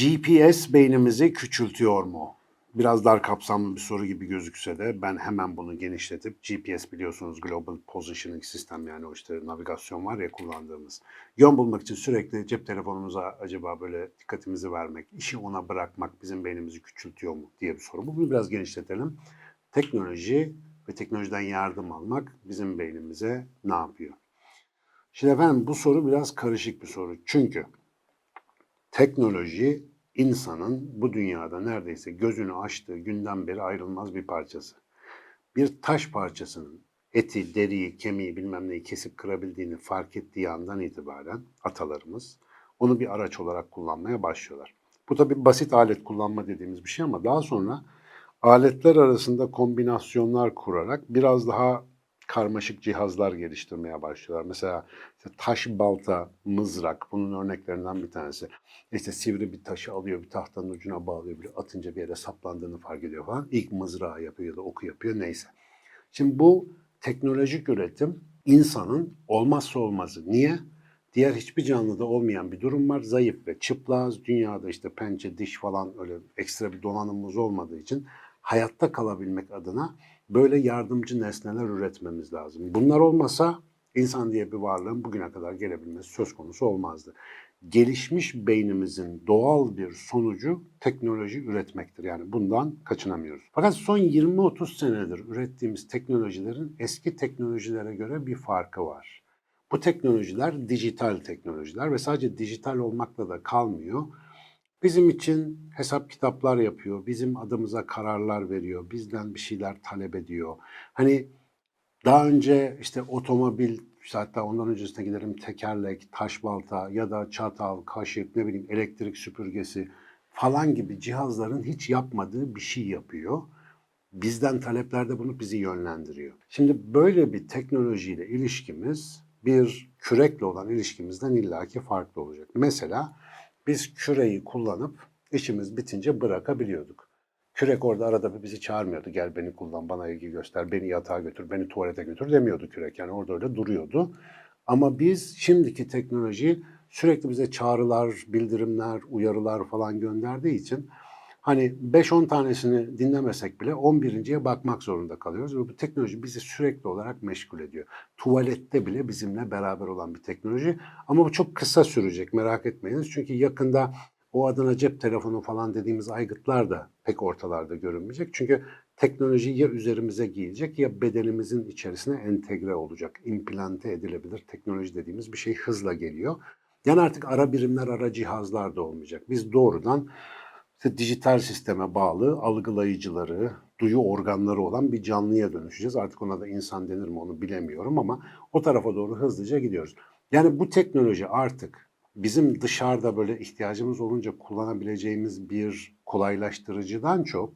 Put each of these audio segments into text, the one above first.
GPS beynimizi küçültüyor mu? Biraz dar kapsamlı bir soru gibi gözükse de ben hemen bunu genişletip GPS biliyorsunuz Global Positioning System yani o işte navigasyon var ya kullandığımız. Yön bulmak için sürekli cep telefonumuza acaba böyle dikkatimizi vermek, işi ona bırakmak bizim beynimizi küçültüyor mu diye bir soru. Bunu biraz genişletelim. Teknoloji ve teknolojiden yardım almak bizim beynimize ne yapıyor? Şimdi efendim bu soru biraz karışık bir soru. Çünkü teknoloji insanın bu dünyada neredeyse gözünü açtığı günden beri ayrılmaz bir parçası. Bir taş parçasının eti, deriyi, kemiği bilmem neyi kesip kırabildiğini fark ettiği andan itibaren atalarımız onu bir araç olarak kullanmaya başlıyorlar. Bu tabi basit alet kullanma dediğimiz bir şey ama daha sonra aletler arasında kombinasyonlar kurarak biraz daha karmaşık cihazlar geliştirmeye başlıyorlar. Mesela işte taş balta, mızrak bunun örneklerinden bir tanesi. İşte sivri bir taşı alıyor, bir tahtanın ucuna bağlıyor, bir atınca bir yere saplandığını fark ediyor falan. İlk mızrağı yapıyor ya da oku yapıyor neyse. Şimdi bu teknolojik üretim insanın olmazsa olmazı. Niye? Diğer hiçbir canlıda olmayan bir durum var. Zayıf ve çıplaz. Dünyada işte pençe, diş falan öyle ekstra bir donanımımız olmadığı için hayatta kalabilmek adına böyle yardımcı nesneler üretmemiz lazım. Bunlar olmasa insan diye bir varlığın bugüne kadar gelebilmesi söz konusu olmazdı. Gelişmiş beynimizin doğal bir sonucu teknoloji üretmektir. Yani bundan kaçınamıyoruz. Fakat son 20-30 senedir ürettiğimiz teknolojilerin eski teknolojilere göre bir farkı var. Bu teknolojiler dijital teknolojiler ve sadece dijital olmakla da kalmıyor. Bizim için hesap kitaplar yapıyor, bizim adımıza kararlar veriyor, bizden bir şeyler talep ediyor. Hani daha önce işte otomobil, işte hatta ondan öncesine gidelim tekerlek, taş balta ya da çatal, kaşık, ne bileyim elektrik süpürgesi falan gibi cihazların hiç yapmadığı bir şey yapıyor. Bizden taleplerde bunu bizi yönlendiriyor. Şimdi böyle bir teknolojiyle ilişkimiz bir kürekle olan ilişkimizden illaki farklı olacak. Mesela biz küreyi kullanıp işimiz bitince bırakabiliyorduk. Kürek orada arada bir bizi çağırmıyordu. Gel beni kullan, bana ilgi göster, beni yatağa götür, beni tuvalete götür demiyordu kürek. Yani orada öyle duruyordu. Ama biz şimdiki teknoloji sürekli bize çağrılar, bildirimler, uyarılar falan gönderdiği için hani 5-10 tanesini dinlemesek bile 11.ye bakmak zorunda kalıyoruz. Ve bu teknoloji bizi sürekli olarak meşgul ediyor. Tuvalette bile bizimle beraber olan bir teknoloji. Ama bu çok kısa sürecek merak etmeyiniz. Çünkü yakında o adına cep telefonu falan dediğimiz aygıtlar da pek ortalarda görünmeyecek. Çünkü teknoloji ya üzerimize giyilecek ya bedenimizin içerisine entegre olacak. implante edilebilir teknoloji dediğimiz bir şey hızla geliyor. Yani artık ara birimler, ara cihazlar da olmayacak. Biz doğrudan işte dijital sisteme bağlı algılayıcıları, duyu organları olan bir canlıya dönüşeceğiz. Artık ona da insan denir mi onu bilemiyorum ama o tarafa doğru hızlıca gidiyoruz. Yani bu teknoloji artık bizim dışarıda böyle ihtiyacımız olunca kullanabileceğimiz bir kolaylaştırıcıdan çok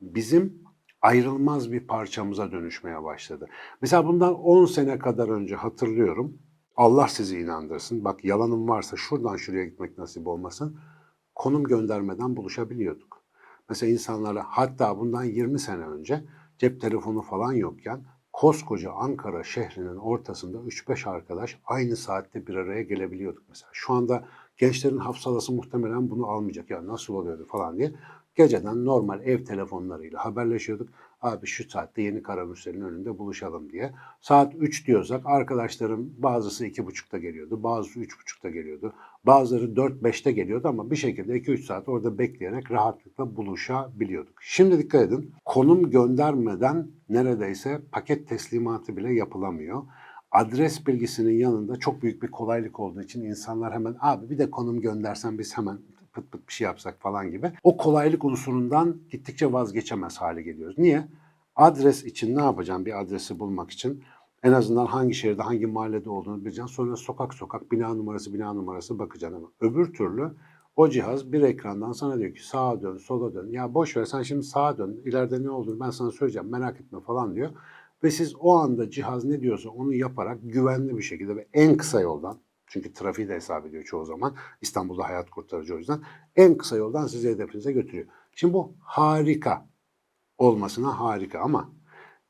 bizim ayrılmaz bir parçamıza dönüşmeye başladı. Mesela bundan 10 sene kadar önce hatırlıyorum. Allah sizi inandırsın. Bak yalanım varsa şuradan şuraya gitmek nasip olmasın. Konum göndermeden buluşabiliyorduk. Mesela insanlarla hatta bundan 20 sene önce cep telefonu falan yokken koskoca Ankara şehrinin ortasında 3-5 arkadaş aynı saatte bir araya gelebiliyorduk mesela. Şu anda gençlerin hafsalası muhtemelen bunu almayacak. Ya nasıl oluyordu falan diye. Geceden normal ev telefonlarıyla haberleşiyorduk. Abi şu saatte yeni Karamürsel'in önünde buluşalım diye. Saat 3 diyorsak arkadaşlarım bazısı 2.30'da geliyordu, bazısı 3.30'da geliyordu. Bazıları 4-5'te geliyordu ama bir şekilde 2-3 saat orada bekleyerek rahatlıkla buluşabiliyorduk. Şimdi dikkat edin konum göndermeden neredeyse paket teslimatı bile yapılamıyor adres bilgisinin yanında çok büyük bir kolaylık olduğu için insanlar hemen abi bir de konum göndersen biz hemen pıt pıt bir şey yapsak falan gibi. O kolaylık unsurundan gittikçe vazgeçemez hale geliyoruz. Niye? Adres için ne yapacağım bir adresi bulmak için? En azından hangi şehirde, hangi mahallede olduğunu bileceksin. Sonra sokak sokak, bina numarası, bina numarası bakacaksın ama öbür türlü o cihaz bir ekrandan sana diyor ki sağa dön, sola dön. Ya boş ver sen şimdi sağa dön, ileride ne olduğunu ben sana söyleyeceğim merak etme falan diyor. Ve siz o anda cihaz ne diyorsa onu yaparak güvenli bir şekilde ve en kısa yoldan çünkü trafiği de hesap ediyor çoğu zaman. İstanbul'da hayat kurtarıcı o yüzden. En kısa yoldan sizi hedefinize götürüyor. Şimdi bu harika olmasına harika ama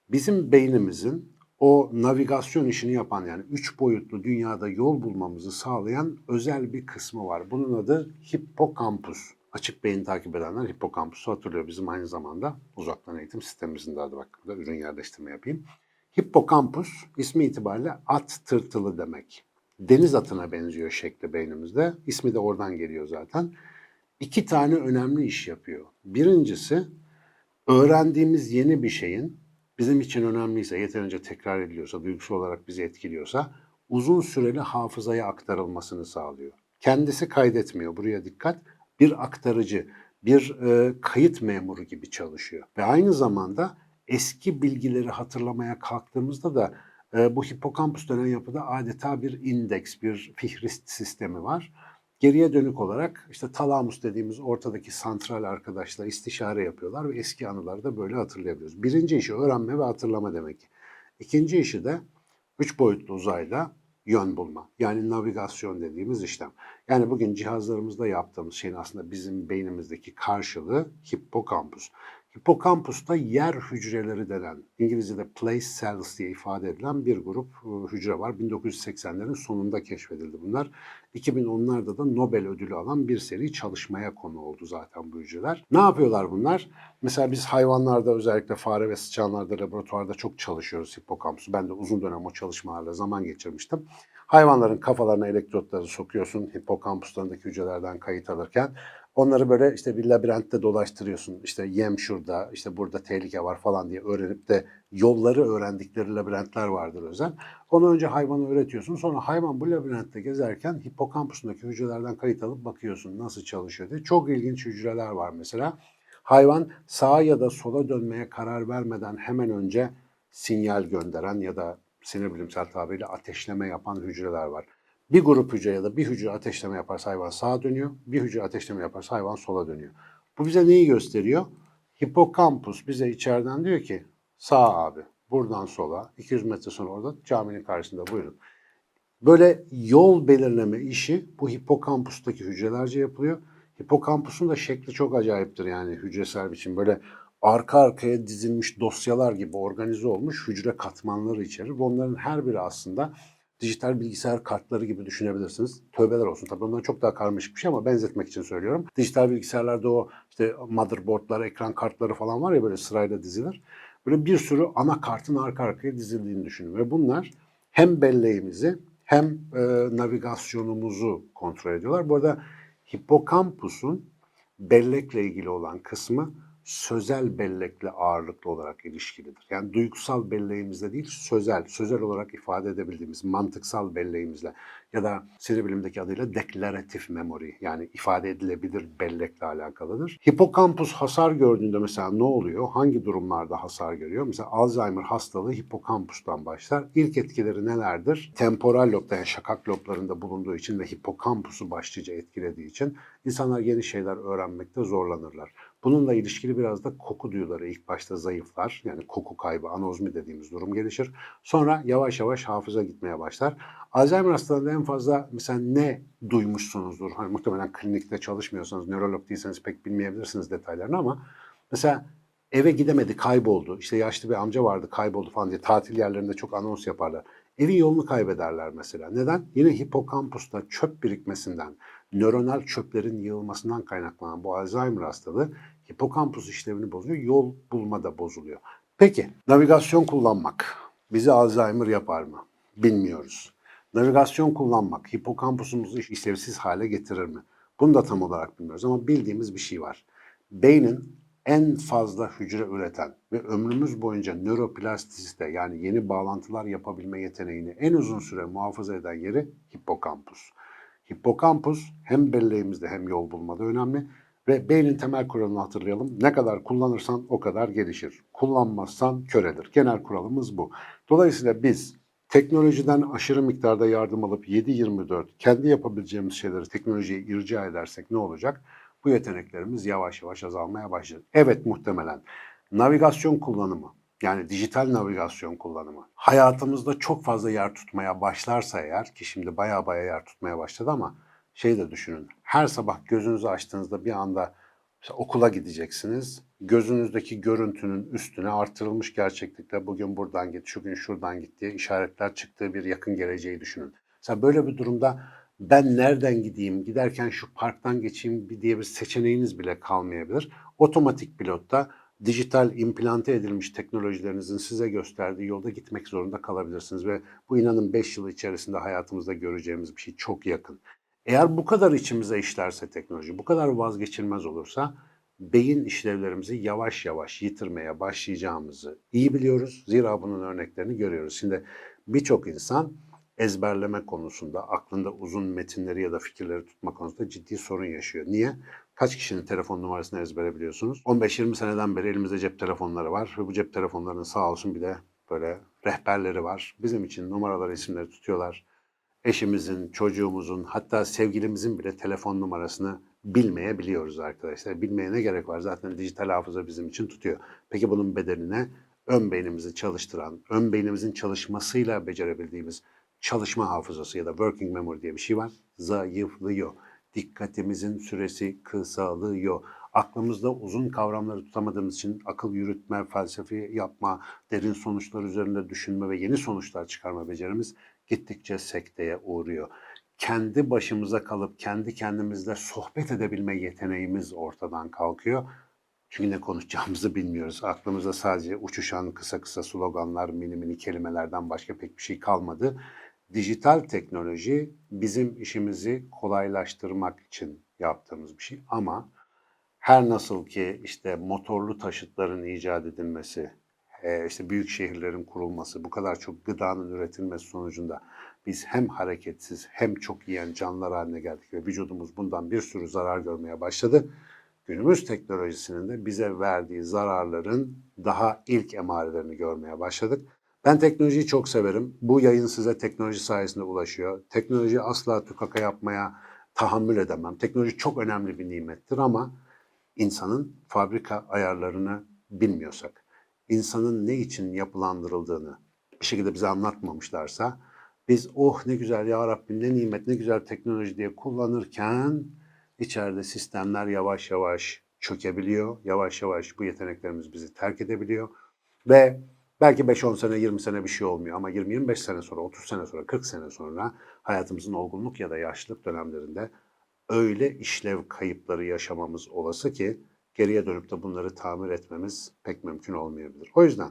bizim beynimizin o navigasyon işini yapan yani üç boyutlu dünyada yol bulmamızı sağlayan özel bir kısmı var. Bunun adı hipokampus. Açık beyin takip edenler hipokampusu hatırlıyor. Bizim aynı zamanda uzaktan eğitim sistemimizin de adı bak burada ürün yerleştirme yapayım. Hippokampus ismi itibariyle at tırtılı demek. Deniz atına benziyor şekli beynimizde. İsmi de oradan geliyor zaten. İki tane önemli iş yapıyor. Birincisi öğrendiğimiz yeni bir şeyin bizim için önemliyse, yeterince tekrar ediliyorsa, duygusal olarak bizi etkiliyorsa uzun süreli hafızaya aktarılmasını sağlıyor. Kendisi kaydetmiyor. Buraya dikkat. Bir aktarıcı, bir e, kayıt memuru gibi çalışıyor. Ve aynı zamanda eski bilgileri hatırlamaya kalktığımızda da bu hipokampus denen yapıda adeta bir indeks, bir fihrist sistemi var. Geriye dönük olarak işte talamus dediğimiz ortadaki santral arkadaşlar istişare yapıyorlar ve eski anıları da böyle hatırlayabiliyoruz. Birinci işi öğrenme ve hatırlama demek. İkinci işi de üç boyutlu uzayda yön bulma. Yani navigasyon dediğimiz işlem. Yani bugün cihazlarımızda yaptığımız şeyin aslında bizim beynimizdeki karşılığı hipokampus. Hipokampusta yer hücreleri denen, İngilizce'de place cells diye ifade edilen bir grup e, hücre var. 1980'lerin sonunda keşfedildi bunlar. 2010'larda da Nobel ödülü alan bir seri çalışmaya konu oldu zaten bu hücreler. Ne yapıyorlar bunlar? Mesela biz hayvanlarda özellikle fare ve sıçanlarda laboratuvarda çok çalışıyoruz hipokampusu. Ben de uzun dönem o çalışmalarla zaman geçirmiştim. Hayvanların kafalarına elektrotları sokuyorsun hipokampuslarındaki hücrelerden kayıt alırken. Onları böyle işte bir labirentte dolaştırıyorsun. İşte yem şurada, işte burada tehlike var falan diye öğrenip de yolları öğrendikleri labirentler vardır özel. Onu önce hayvana öğretiyorsun. Sonra hayvan bu labirentte gezerken hipokampusundaki hücrelerden kayıt alıp bakıyorsun nasıl çalışıyor diye. Çok ilginç hücreler var mesela. Hayvan sağa ya da sola dönmeye karar vermeden hemen önce sinyal gönderen ya da sinir bilimsel tabiriyle ateşleme yapan hücreler var. Bir grup hücre ya da bir hücre ateşleme yaparsa hayvan sağa dönüyor, bir hücre ateşleme yaparsa hayvan sola dönüyor. Bu bize neyi gösteriyor? Hipokampus bize içeriden diyor ki sağ abi buradan sola 200 metre sonra orada caminin karşısında buyurun. Böyle yol belirleme işi bu hipokampustaki hücrelerce yapılıyor. Hipokampusun da şekli çok acayiptir yani hücresel biçim. Böyle arka arkaya dizilmiş dosyalar gibi organize olmuş hücre katmanları içerir. Ve onların her biri aslında dijital bilgisayar kartları gibi düşünebilirsiniz. Tövbeler olsun tabii ondan çok daha karmaşık bir şey ama benzetmek için söylüyorum. Dijital bilgisayarlarda o işte motherboardlar, ekran kartları falan var ya böyle sırayla dizilir. Böyle bir sürü anakartın arka arkaya dizildiğini düşünün. Ve bunlar hem belleğimizi hem e, navigasyonumuzu kontrol ediyorlar. Bu arada hipokampusun bellekle ilgili olan kısmı sözel bellekle ağırlıklı olarak ilişkilidir. Yani duygusal belleğimizle değil, sözel, sözel olarak ifade edebildiğimiz mantıksal belleğimizle ya da sinir bilimdeki adıyla deklaratif memory yani ifade edilebilir bellekle alakalıdır. Hipokampus hasar gördüğünde mesela ne oluyor? Hangi durumlarda hasar görüyor? Mesela Alzheimer hastalığı hipokampustan başlar. İlk etkileri nelerdir? Temporal lobda yani şakak loblarında bulunduğu için ve hipokampusu başlıca etkilediği için insanlar yeni şeyler öğrenmekte zorlanırlar. Bununla ilişkili biraz da koku duyuları ilk başta zayıflar. Yani koku kaybı, anozmi dediğimiz durum gelişir. Sonra yavaş yavaş hafıza gitmeye başlar. Alzheimer hastalığında en fazla mesela ne duymuşsunuzdur? Hani muhtemelen klinikte çalışmıyorsanız, nörolog değilseniz pek bilmeyebilirsiniz detaylarını ama mesela eve gidemedi, kayboldu. İşte yaşlı bir amca vardı, kayboldu falan diye tatil yerlerinde çok anons yaparlar. Evin yolunu kaybederler mesela. Neden? Yine hipokampusta çöp birikmesinden, nöronal çöplerin yığılmasından kaynaklanan bu Alzheimer hastalığı hipokampus işlevini bozuyor, yol bulma da bozuluyor. Peki, navigasyon kullanmak bizi Alzheimer yapar mı? Bilmiyoruz. Navigasyon kullanmak hipokampusumuzu işlevsiz hale getirir mi? Bunu da tam olarak bilmiyoruz ama bildiğimiz bir şey var. Beynin en fazla hücre üreten ve ömrümüz boyunca nöroplastisite yani yeni bağlantılar yapabilme yeteneğini en uzun süre muhafaza eden yeri hipokampus. Hipokampus hem belleğimizde hem yol bulmada önemli ve beynin temel kuralını hatırlayalım. Ne kadar kullanırsan o kadar gelişir. Kullanmazsan köredir. Genel kuralımız bu. Dolayısıyla biz teknolojiden aşırı miktarda yardım alıp 7-24 kendi yapabileceğimiz şeyleri teknolojiye irca edersek ne olacak? Bu yeteneklerimiz yavaş yavaş azalmaya başlayacak. Evet muhtemelen navigasyon kullanımı Yani dijital navigasyon kullanımı. Hayatımızda çok fazla yer tutmaya başlarsa eğer ki şimdi baya baya yer tutmaya başladı ama şey de düşünün. Her sabah gözünüzü açtığınızda bir anda okula gideceksiniz. Gözünüzdeki görüntünün üstüne artırılmış gerçeklikte bugün buradan git, şu gün şuradan git diye işaretler çıktığı bir yakın geleceği düşünün. Mesela böyle bir durumda ben nereden gideyim, giderken şu parktan geçeyim diye bir seçeneğiniz bile kalmayabilir. Otomatik pilotta dijital implante edilmiş teknolojilerinizin size gösterdiği yolda gitmek zorunda kalabilirsiniz ve bu inanın 5 yıl içerisinde hayatımızda göreceğimiz bir şey çok yakın. Eğer bu kadar içimize işlerse teknoloji, bu kadar vazgeçilmez olursa beyin işlevlerimizi yavaş yavaş yitirmeye başlayacağımızı iyi biliyoruz. Zira bunun örneklerini görüyoruz. Şimdi birçok insan ezberleme konusunda, aklında uzun metinleri ya da fikirleri tutma konusunda ciddi sorun yaşıyor. Niye? Kaç kişinin telefon numarasını ezbere biliyorsunuz? 15-20 seneden beri elimizde cep telefonları var ve bu cep telefonlarının sağ olsun bir de böyle rehberleri var. Bizim için numaralar, isimleri tutuyorlar. Eşimizin, çocuğumuzun, hatta sevgilimizin bile telefon numarasını bilmeyebiliyoruz arkadaşlar. Bilmeye ne gerek var? Zaten dijital hafıza bizim için tutuyor. Peki bunun bedeline ön beynimizi çalıştıran, ön beynimizin çalışmasıyla becerebildiğimiz çalışma hafızası ya da working memory diye bir şey var. Zayıflıyor. Dikkatimizin süresi kısalıyor. Aklımızda uzun kavramları tutamadığımız için akıl yürütme, felsefi yapma, derin sonuçlar üzerinde düşünme ve yeni sonuçlar çıkarma becerimiz gittikçe sekteye uğruyor. Kendi başımıza kalıp kendi kendimizle sohbet edebilme yeteneğimiz ortadan kalkıyor. Çünkü ne konuşacağımızı bilmiyoruz. Aklımızda sadece uçuşan kısa kısa sloganlar, mini mini kelimelerden başka pek bir şey kalmadı. Dijital teknoloji bizim işimizi kolaylaştırmak için yaptığımız bir şey ama her nasıl ki işte motorlu taşıtların icat edilmesi, e, işte büyük şehirlerin kurulması, bu kadar çok gıdanın üretilmesi sonucunda biz hem hareketsiz hem çok yiyen canlılar haline geldik ve vücudumuz bundan bir sürü zarar görmeye başladı. Günümüz teknolojisinin de bize verdiği zararların daha ilk emarelerini görmeye başladık. Ben teknolojiyi çok severim. Bu yayın size teknoloji sayesinde ulaşıyor. Teknoloji asla tükaka yapmaya tahammül edemem. Teknoloji çok önemli bir nimettir ama insanın fabrika ayarlarını bilmiyorsak, insanın ne için yapılandırıldığını bir şekilde bize anlatmamışlarsa biz oh ne güzel ya Rabbim ne nimet ne güzel teknoloji diye kullanırken içeride sistemler yavaş yavaş çökebiliyor. Yavaş yavaş bu yeteneklerimiz bizi terk edebiliyor. Ve belki 5-10 sene 20 sene bir şey olmuyor ama 20-25 sene sonra 30 sene sonra 40 sene sonra hayatımızın olgunluk ya da yaşlılık dönemlerinde öyle işlev kayıpları yaşamamız olası ki geriye dönüp de bunları tamir etmemiz pek mümkün olmayabilir. O yüzden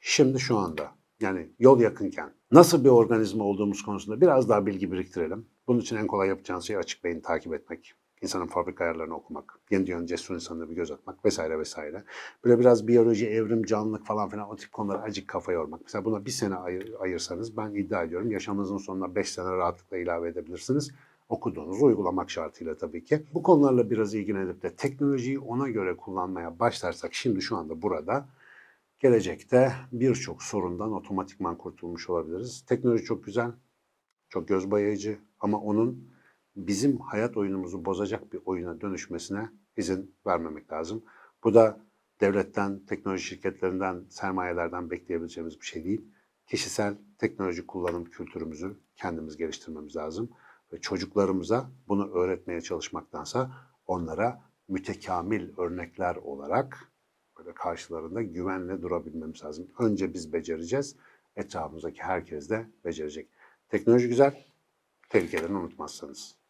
şimdi şu anda yani yol yakınken nasıl bir organizma olduğumuz konusunda biraz daha bilgi biriktirelim. Bunun için en kolay yapacağınız şey açık beyin takip etmek. insanın fabrika ayarlarını okumak, yeni dünyanın cesur insanına bir göz atmak vesaire vesaire. Böyle biraz biyoloji, evrim, canlılık falan filan o tip konulara acık kafa yormak. Mesela buna bir sene ayır, ayırsanız ben iddia ediyorum yaşamınızın sonuna beş sene rahatlıkla ilave edebilirsiniz okuduğunuzu uygulamak şartıyla tabii ki. Bu konularla biraz ilgilenip de teknolojiyi ona göre kullanmaya başlarsak şimdi şu anda burada gelecekte birçok sorundan otomatikman kurtulmuş olabiliriz. Teknoloji çok güzel, çok göz bayayıcı ama onun bizim hayat oyunumuzu bozacak bir oyuna dönüşmesine izin vermemek lazım. Bu da devletten, teknoloji şirketlerinden, sermayelerden bekleyebileceğimiz bir şey değil. Kişisel teknoloji kullanım kültürümüzü kendimiz geliştirmemiz lazım ve çocuklarımıza bunu öğretmeye çalışmaktansa onlara mütekamil örnekler olarak böyle karşılarında güvenle durabilmemiz lazım. Önce biz becereceğiz, etrafımızdaki herkes de becerecek. Teknoloji güzel, tehlikelerini unutmazsanız.